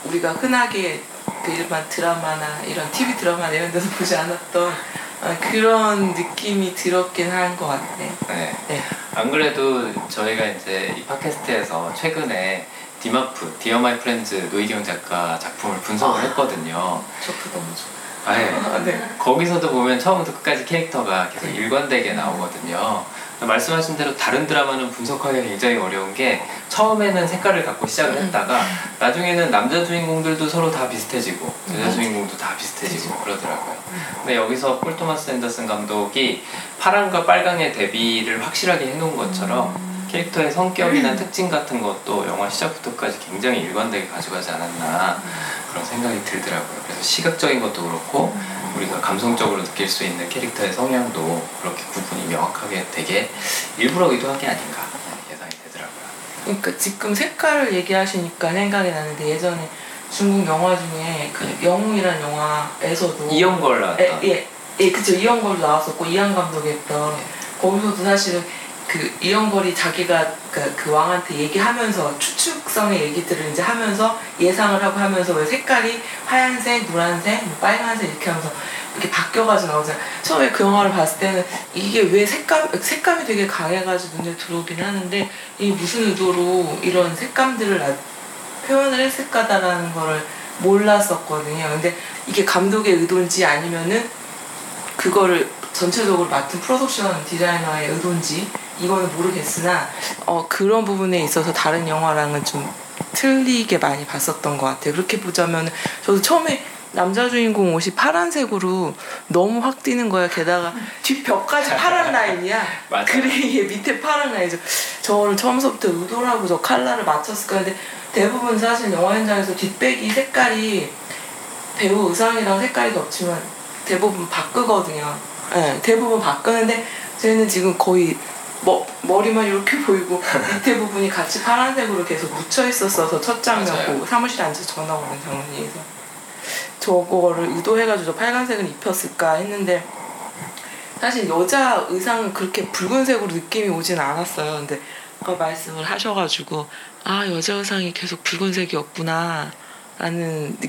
E: 우리가 흔하게 그 일반 드라마나 이런 TV 드라마나 이런 데서 보지 않았던 아, 그런 느낌이 들었긴 한 것 같네.
A: 네. 네. 안 그래도 저희가 이제 이 팟캐스트에서 최근에 디마프, 디어 마이 프렌즈 노희경 작가 작품을 분석을 아, 했거든요.
C: 저도 너무 좋아.
A: 아, 네. 아, 네. 거기서도 보면 처음부터 끝까지 캐릭터가 계속 네. 일관되게 나오거든요. 말씀하신 대로 다른 드라마는 분석하기가 굉장히 어려운 게 처음에는 색깔을 갖고 시작을 음. 했다가 나중에는 남자 주인공들도 서로 다 비슷해지고 여자 음. 주인공도 다 비슷해지고 그러더라고요. 음. 근데 여기서 폴 토마스 앤더슨 감독이 파랑과 빨강의 대비를 확실하게 해놓은 것처럼 캐릭터의 성격이나 특징 같은 것도 영화 시작부터까지 굉장히 일관되게 가져가지 않았나 그런 생각이 들더라고요. 그래서 시각적인 것도 그렇고 우리가 감성적으로 느낄 수 있는 캐릭터의 성향도 그렇게 구분이 명확하게 되게 일부러 의도한 게 아닌가 예상이 되더라고요.
C: 그러니까 지금 색깔을 얘기하시니까 생각이 나는데 예전에 중국 영화 중에 그 네. 영웅이라는 영화에서도
A: 이영걸 나왔다.
C: 예, 예, 예, 그쵸 이영걸 나왔었고 이한 감독이 했던 네. 거기서도 사실은 그 이영걸이 자기가 그, 그 왕한테 얘기하면서 추측성의 얘기들을 이제 하면서 예상을 하고 하면서 왜 색깔이 하얀색, 노란색, 뭐 빨간색 이렇게 하면서 이렇게 바뀌어가지고 나오잖아요. 처음에 그 영화를 봤을 때는 이게 왜 색감, 색감이 되게 강해가지고 눈에 들어오긴 하는데 이 무슨 의도로 이런 색감들을 표현을 했을까다라는 거를 몰랐었거든요. 근데 이게 감독의 의도인지 아니면은 그거를 전체적으로 맡은 프로덕션 디자이너의 의도인지 이거는 모르겠으나 어, 그런 부분에 있어서 다른 영화랑은 좀 틀리게 많이 봤었던 것 같아요. 그렇게 보자면 저도 처음에 남자 주인공 옷이 파란색으로 너무 확 띄는 거야. 게다가 뒷벽까지 파란 라인이야. 그레이에 밑에 파란 라인이죠. 저를 처음부터 의도라고 저 칼라를 맞췄을 거야. 근데 대부분 사실 영화 현장에서 뒷배기 색깔이 배우 의상이랑 색깔이 겹치면 대부분 바꾸거든요. 네, 대부분 바꾸는데 저희는 지금 거의 머, 머리만 이렇게 보이고 밑에 부분이 같이 파란색으로 계속 묻혀 있었어서 첫 장면
A: 맞아요.
C: 보고 사무실에 앉아서 전화 오는 장면이 그래서 저거를 의도해가지고 저 빨간색을 입혔을까 했는데 사실 여자 의상은 그렇게 붉은색으로 느낌이 오진 않았어요. 근데 아까 말씀을 하셔가지고 아 여자 의상이 계속 붉은색이었구나 라는 느-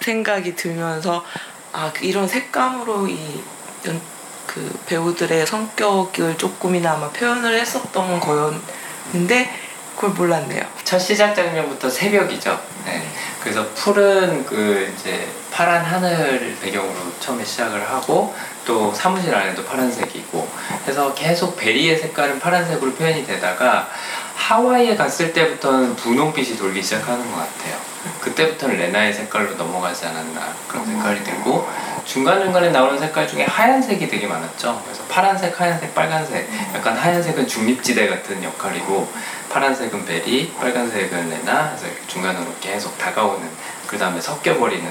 C: 생각이 들면서 아 이런 색감으로 이 연, 그 배우들의 성격을 조금이나마 표현을 했었던 거였는데 그걸 몰랐네요.
A: 첫 시작 장면부터 새벽이죠. 네. 그래서 푸른 그 이제 파란 하늘을 배경으로 처음에 시작을 하고 또 사무실 안에도 파란색이고 해서 계속 베리의 색깔은 파란색으로 표현이 되다가 하와이에 갔을 때부터는 분홍빛이 돌기 시작하는 것 같아요. 그때부터는 레나의 색깔로 넘어가지 않았나 그런 생각이 들고 중간중간에 나오는 색깔 중에 하얀색이 되게 많았죠. 그래서 파란색, 하얀색, 빨간색 약간 하얀색은 중립지대 같은 역할이고 파란색은 베리, 빨간색은 레나 그래서 중간으로 계속 다가오는 그 다음에 섞여버리는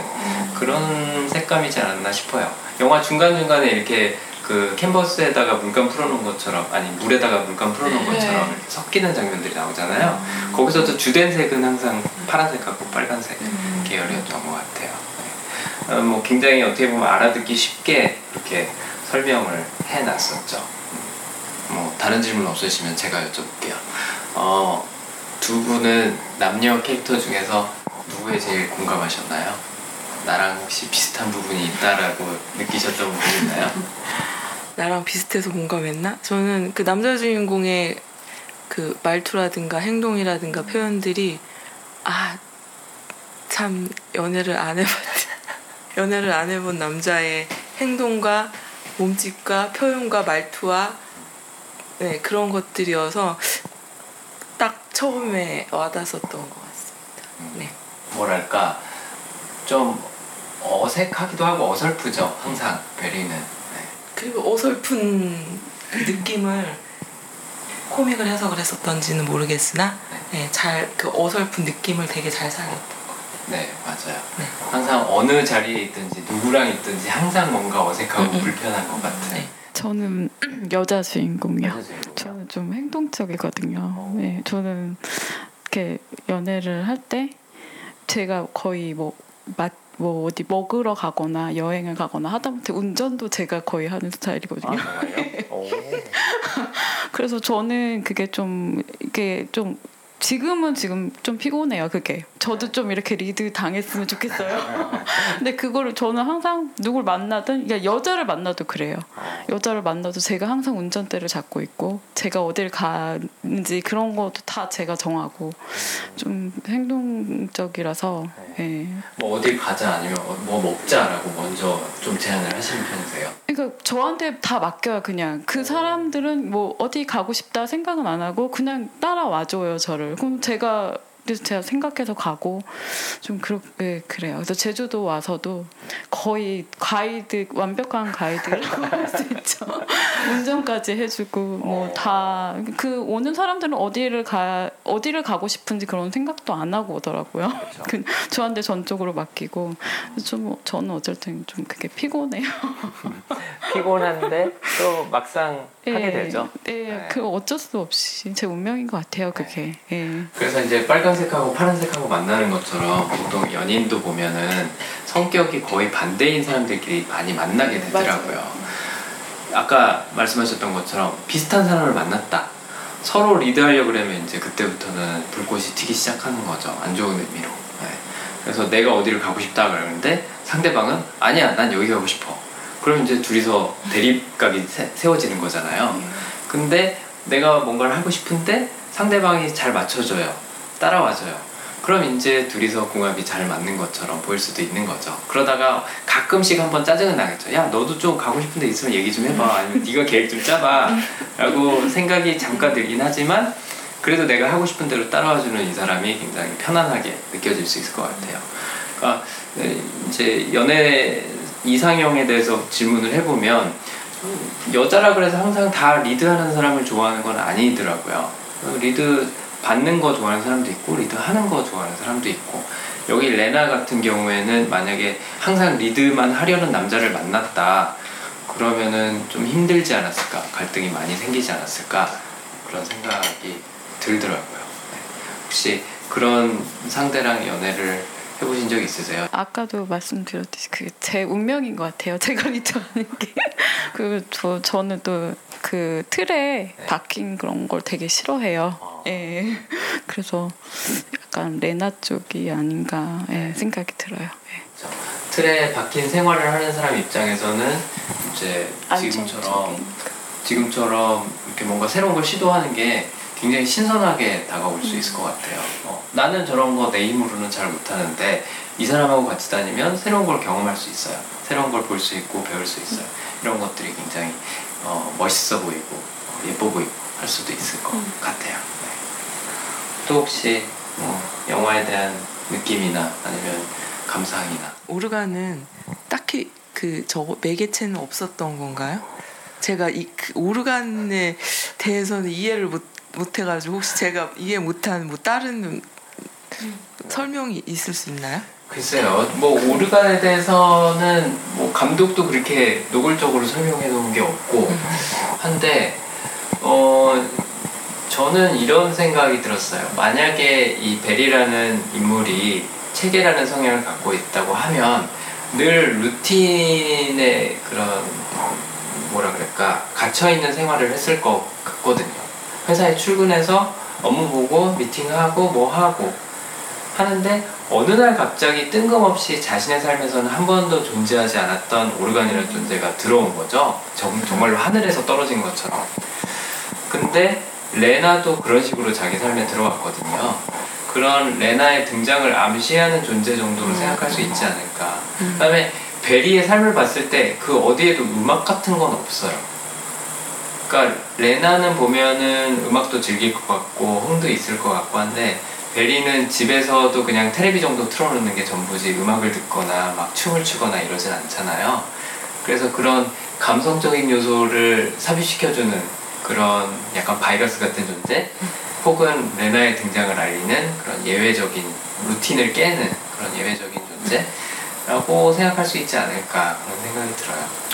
A: 그런 색감이지 않았나 싶어요. 영화 중간중간에 이렇게 그 캔버스에다가 물감 풀어놓은 것처럼 아니 물에다가 물감 풀어놓은
C: 네.
A: 것처럼 섞이는 장면들이 나오잖아요. 거기서도 주된 색은 항상 파란색하고 빨간색 계열이었던 것 같아요. 네. 어, 뭐 굉장히 어떻게 보면 알아듣기 쉽게 이렇게 설명을 해놨었죠. 뭐 다른 질문 없으시면 제가 여쭤볼게요. 어, 두 분은 남녀 캐릭터 중에서 누구에 제일 공감하셨나요? 나랑 혹시 비슷한 부분이 있다라고 느끼셨던 부분 있나요?
C: 나랑 비슷해서 공감했나? 저는 그 남자 주인공의 그 말투라든가 행동이라든가 표현들이 아 참 연애를 안 해봤 연애를 안 해본 남자의 행동과 몸짓과 표현과 말투와 네 그런 것들이어서 딱 처음에 와닿았었던 것 같습니다. 네.
A: 뭐랄까 좀 어색하기도 하고 어설프죠. 항상 베리는. 네.
C: 그리고 어설픈 그 느낌을 코믹을 해석을 했었던지는 모르겠으나 네, 잘그 어설픈 느낌을 되게 잘 살렸던
A: 네, 맞아요.
C: 네.
A: 항상 어느 자리에 있든지 누구랑 있든지 항상 뭔가 어색하고
C: 음, 음.
A: 불편한 것 같은.
C: 네.
B: 저는 여자 주인공이요.
A: 이거
B: 저는 좀 행동적이거든요. 네, 저는 이렇게 연애를 할 때 제가 거의 뭐 맛, 뭐 어디 먹으러 가거나 여행을 가거나 하다못해 운전도 제가 거의 하는 스타일이거든요.
A: 아.
B: 그래서 저는 그게 좀 이게 좀 지금은 지금 좀 피곤해요. 그게 저도 좀 이렇게 리드 당했으면 좋겠어요. 근데 그거를 저는 항상 누굴 만나든 그러니까 여자를 만나도 그래요. 여자를 만나도 제가 항상 운전대를 잡고 있고 제가 어딜 가는지 그런 것도 다 제가 정하고 좀 행동적이라서 예.
A: 뭐 어딜 가자 아니면 어- 뭐 먹자라고 먼저 좀 제안을 하시는 편이세요?
B: 그러니까 저한테 다 맡겨요 그냥 그 사람들은 뭐 어디 가고 싶다 생각은 안 하고 그냥 따라와줘요 저를 그럼 제가 그래서 제가 생각해서 가고 좀 그렇게 그래요. 그래서 제주도 와서도 거의 가이드 완벽한 가이드라고 할 수 있죠. 운전까지 해주고 뭐 다. 그 오는 사람들은 어디를 가 어디를 가고 싶은지 그런 생각도 안 하고 오더라고요. 그 저한테 전적으로 맡기고. 좀 저는 어쩔 땐 좀 그게 피곤해요.
A: 피곤한데 또 막상 하게
B: 예,
A: 되죠.
B: 예,
A: 네.
B: 그 어쩔 수 없이 제 운명인 것 같아요. 그게. 예.
A: 그래서 이제 빨간색하고 파란색하고 만나는 것처럼 보통 연인도 보면은 성격이 거의 반대인 사람들끼리 많이 만나게 되더라고요. 아까 말씀하셨던 것처럼 비슷한 사람을 만났다. 서로 리드하려고 그러면 이제 그때부터는 불꽃이 튀기 시작하는 거죠. 안 좋은 의미로. 네. 그래서 내가 어디를 가고 싶다 그러는데 상대방은 아니야, 난 여기 가고 싶어. 그럼 이제 둘이서 대립각이 세- 세워지는 거잖아요. 근데 내가 뭔가를 하고 싶은데 상대방이 잘 맞춰줘요. 따라와줘요. 그럼 이제 둘이서 궁합이 잘 맞는 것처럼 보일 수도 있는 거죠. 그러다가 가끔씩 한번 짜증은 나겠죠. 야, 너도 좀 가고 싶은 데 있으면 얘기 좀 해봐. 아니면 네가 계획 좀 짜봐. 라고 생각이 잠깐 들긴 하지만 그래도 내가 하고 싶은 대로 따라와주는 이 사람이 굉장히 편안하게 느껴질 수 있을 것 같아요. 그러니까 네, 이제 연애 이상형에 대해서 질문을 해보면 여자라 그래서 항상 다 리드하는 사람을 좋아하는 건 아니더라고요. 리드 받는 거 좋아하는 사람도 있고 리드 하는 거 좋아하는 사람도 있고 여기 레나 같은 경우에는 만약에 항상 리드만 하려는 남자를 만났다 그러면은 좀 힘들지 않았을까 갈등이 많이 생기지 않았을까 그런 생각이 들더라고요. 네. 혹시 그런 상대랑 연애를 해보신 적 있으세요?
B: 아까도 말씀드렸듯이 그게 제 운명인 것 같아요. 제가 리더하는 게. 그리고 저, 저는 또 그 틀에 박힌 그런 걸 되게 싫어해요.
A: 어.
B: 예. 그래서 약간 레나 쪽이 아닌가 예, 생각이 들어요. 예.
A: 틀에 박힌 생활을 하는 사람 입장에서는 이제 지금처럼. 지금처럼 이렇게 뭔가 새로운 걸 시도하는 게 굉장히 신선하게 다가올 수 있을 것 같아요. 어, 나는 저런 거 내 힘으로는 잘 못하는데 이 사람하고 같이 다니면 새로운 걸 경험할 수 있어요. 새로운 걸 볼 수 있고 배울 수 있어요. 이런 것들이 굉장히 어, 멋있어 보이고 어, 예뻐 보이고 할 수도 있을 것 같아요. 네. 또 혹시 뭐 영화에 대한 느낌이나 아니면 감상이나
E: 오르간은 딱히 그 저 매개체는 없었던 건가요? 제가 이 그 오르간에 대해서는 이해를 못 못해가지고 혹시 제가 이해 못한 뭐 다른 설명이 있을 수 있나요?
A: 글쎄요, 뭐 오르간에 대해서는 뭐 감독도 그렇게 노골적으로 설명해 놓은 게 없고 한데 어 저는 이런 생각이 들었어요. 만약에 이 벨이라는 인물이 체계라는 성향을 갖고 있다고 하면 늘 루틴의 그런 뭐라 그럴까 갇혀 있는 생활을 했을 것 같거든요. 회사에 출근해서 업무 보고 미팅하고 뭐 하고 하는데 어느 날 갑자기 뜬금없이 자신의 삶에서는 한 번도 존재하지 않았던 오르간이라는 존재가 들어온 거죠. 정, 정말로 하늘에서 떨어진 것처럼. 근데 레나도 그런 식으로 자기 삶에 들어왔거든요. 그런 레나의 등장을 암시하는 존재 정도로 생각할 수 있지 않을까. 그 다음에 베리의 삶을 봤을 때 그 어디에도 음악 같은 건 없어요. 그러니까 레나는 보면은 음악도 즐길 것 같고 흥도 있을 것 같고 한데 베리는 집에서도 그냥 텔레비 정도 틀어놓는 게 전부지 음악을 듣거나 막 춤을 추거나 이러진 않잖아요. 그래서 그런 감성적인 요소를 삽입시켜주는 그런 약간 바이러스 같은 존재 혹은 레나의 등장을 알리는 그런 예외적인 루틴을 깨는 그런 예외적인 존재라고 생각할 수 있지 않을까 그런 생각이 들어요.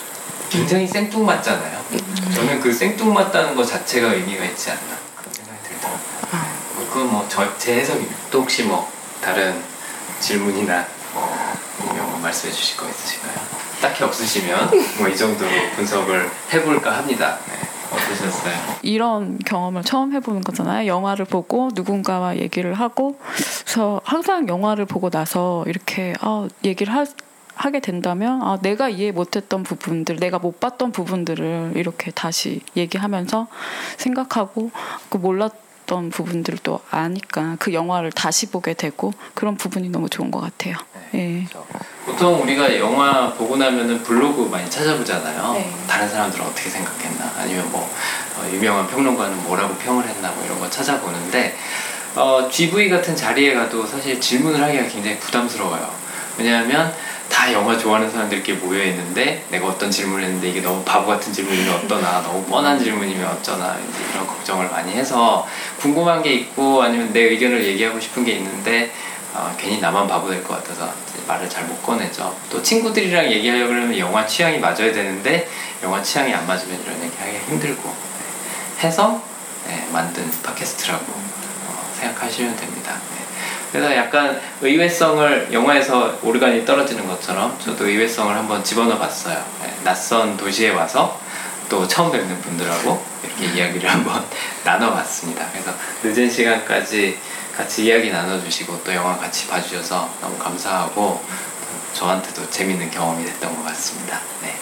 A: 굉장히 생뚱맞잖아요. 저는 그 생뚱맞다는 것 자체가 의미가 있지 않나 생각이 들더라고요. 뭐 그건 뭐제 해석입니다. 또 혹시 뭐 다른 질문이나 뭐 이런 거 말씀해 주실 거 있으신가요? 딱히 없으시면 뭐 이 정도로 분석을 해볼까 합니다. 네. 어떠셨어요?
B: 이런 경험을 처음 해보는 거잖아요. 영화를 보고 누군가와 얘기를 하고 그래서 항상 영화를 보고 나서 이렇게 아, 얘기를 하, 하게 된다면 아, 내가 이해 못했던 부분들, 내가 못 봤던 부분들을 이렇게 다시 얘기하면서 생각하고 그 몰랐던 부분들을 또 아니까 그 영화를 다시 보게 되고 그런 부분이 너무 좋은 것 같아요. 예.
A: 그렇죠. 보통 우리가 영화 보고 나면은 블로그 많이 찾아보잖아요.
B: 네.
A: 다른 사람들은 어떻게 생각했나, 아니면 뭐 어, 유명한 평론가는 뭐라고 평을 했나, 뭐 이런 거 찾아보는데 어, GV 같은 자리에 가도 사실 질문을 하기가 굉장히 부담스러워요. 왜냐하면 다 영화 좋아하는 사람들끼리 모여 있는데 내가 어떤 질문을 했는데 이게 너무 바보 같은 질문이면 어떠나 너무 뻔한 질문이면 어쩌나 이제 이런 걱정을 많이 해서 궁금한 게 있고 아니면 내 의견을 얘기하고 싶은 게 있는데 어, 괜히 나만 바보 될 것 같아서 말을 잘 못 꺼내죠. 또 친구들이랑 얘기하려고 그러면 영화 취향이 맞아야 되는데 영화 취향이 안 맞으면 이런 얘기 하기가 힘들고 네. 해서 네, 만든 팟캐스트라고 어, 생각하시면 됩니다. 네. 그래서 약간 의외성을 영화에서 오르간이 떨어지는 것처럼 저도 의외성을 한번 집어넣어 봤어요. 네, 낯선 도시에 와서 또 처음 뵙는 분들하고 이렇게 이야기를 한번 나눠봤습니다. 그래서 늦은 시간까지 같이 이야기 나눠주시고 또 영화 같이 봐주셔서 너무 감사하고 저한테도 재밌는 경험이 됐던 것 같습니다. 네.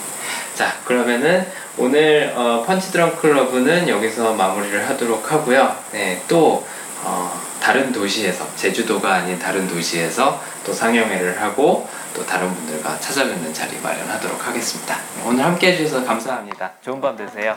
A: 자, 그러면은 오늘 어, 펀치 드럼 클럽은 여기서 마무리를 하도록 하고요. 네, 또 어, 다른 도시에서 제주도가 아닌 다른 도시에서 또 상영회를 하고 또 다른 분들과 찾아뵙는 자리 마련하도록 하겠습니다. 오늘 함께 해주셔서 감사합니다. 좋은 밤 되세요.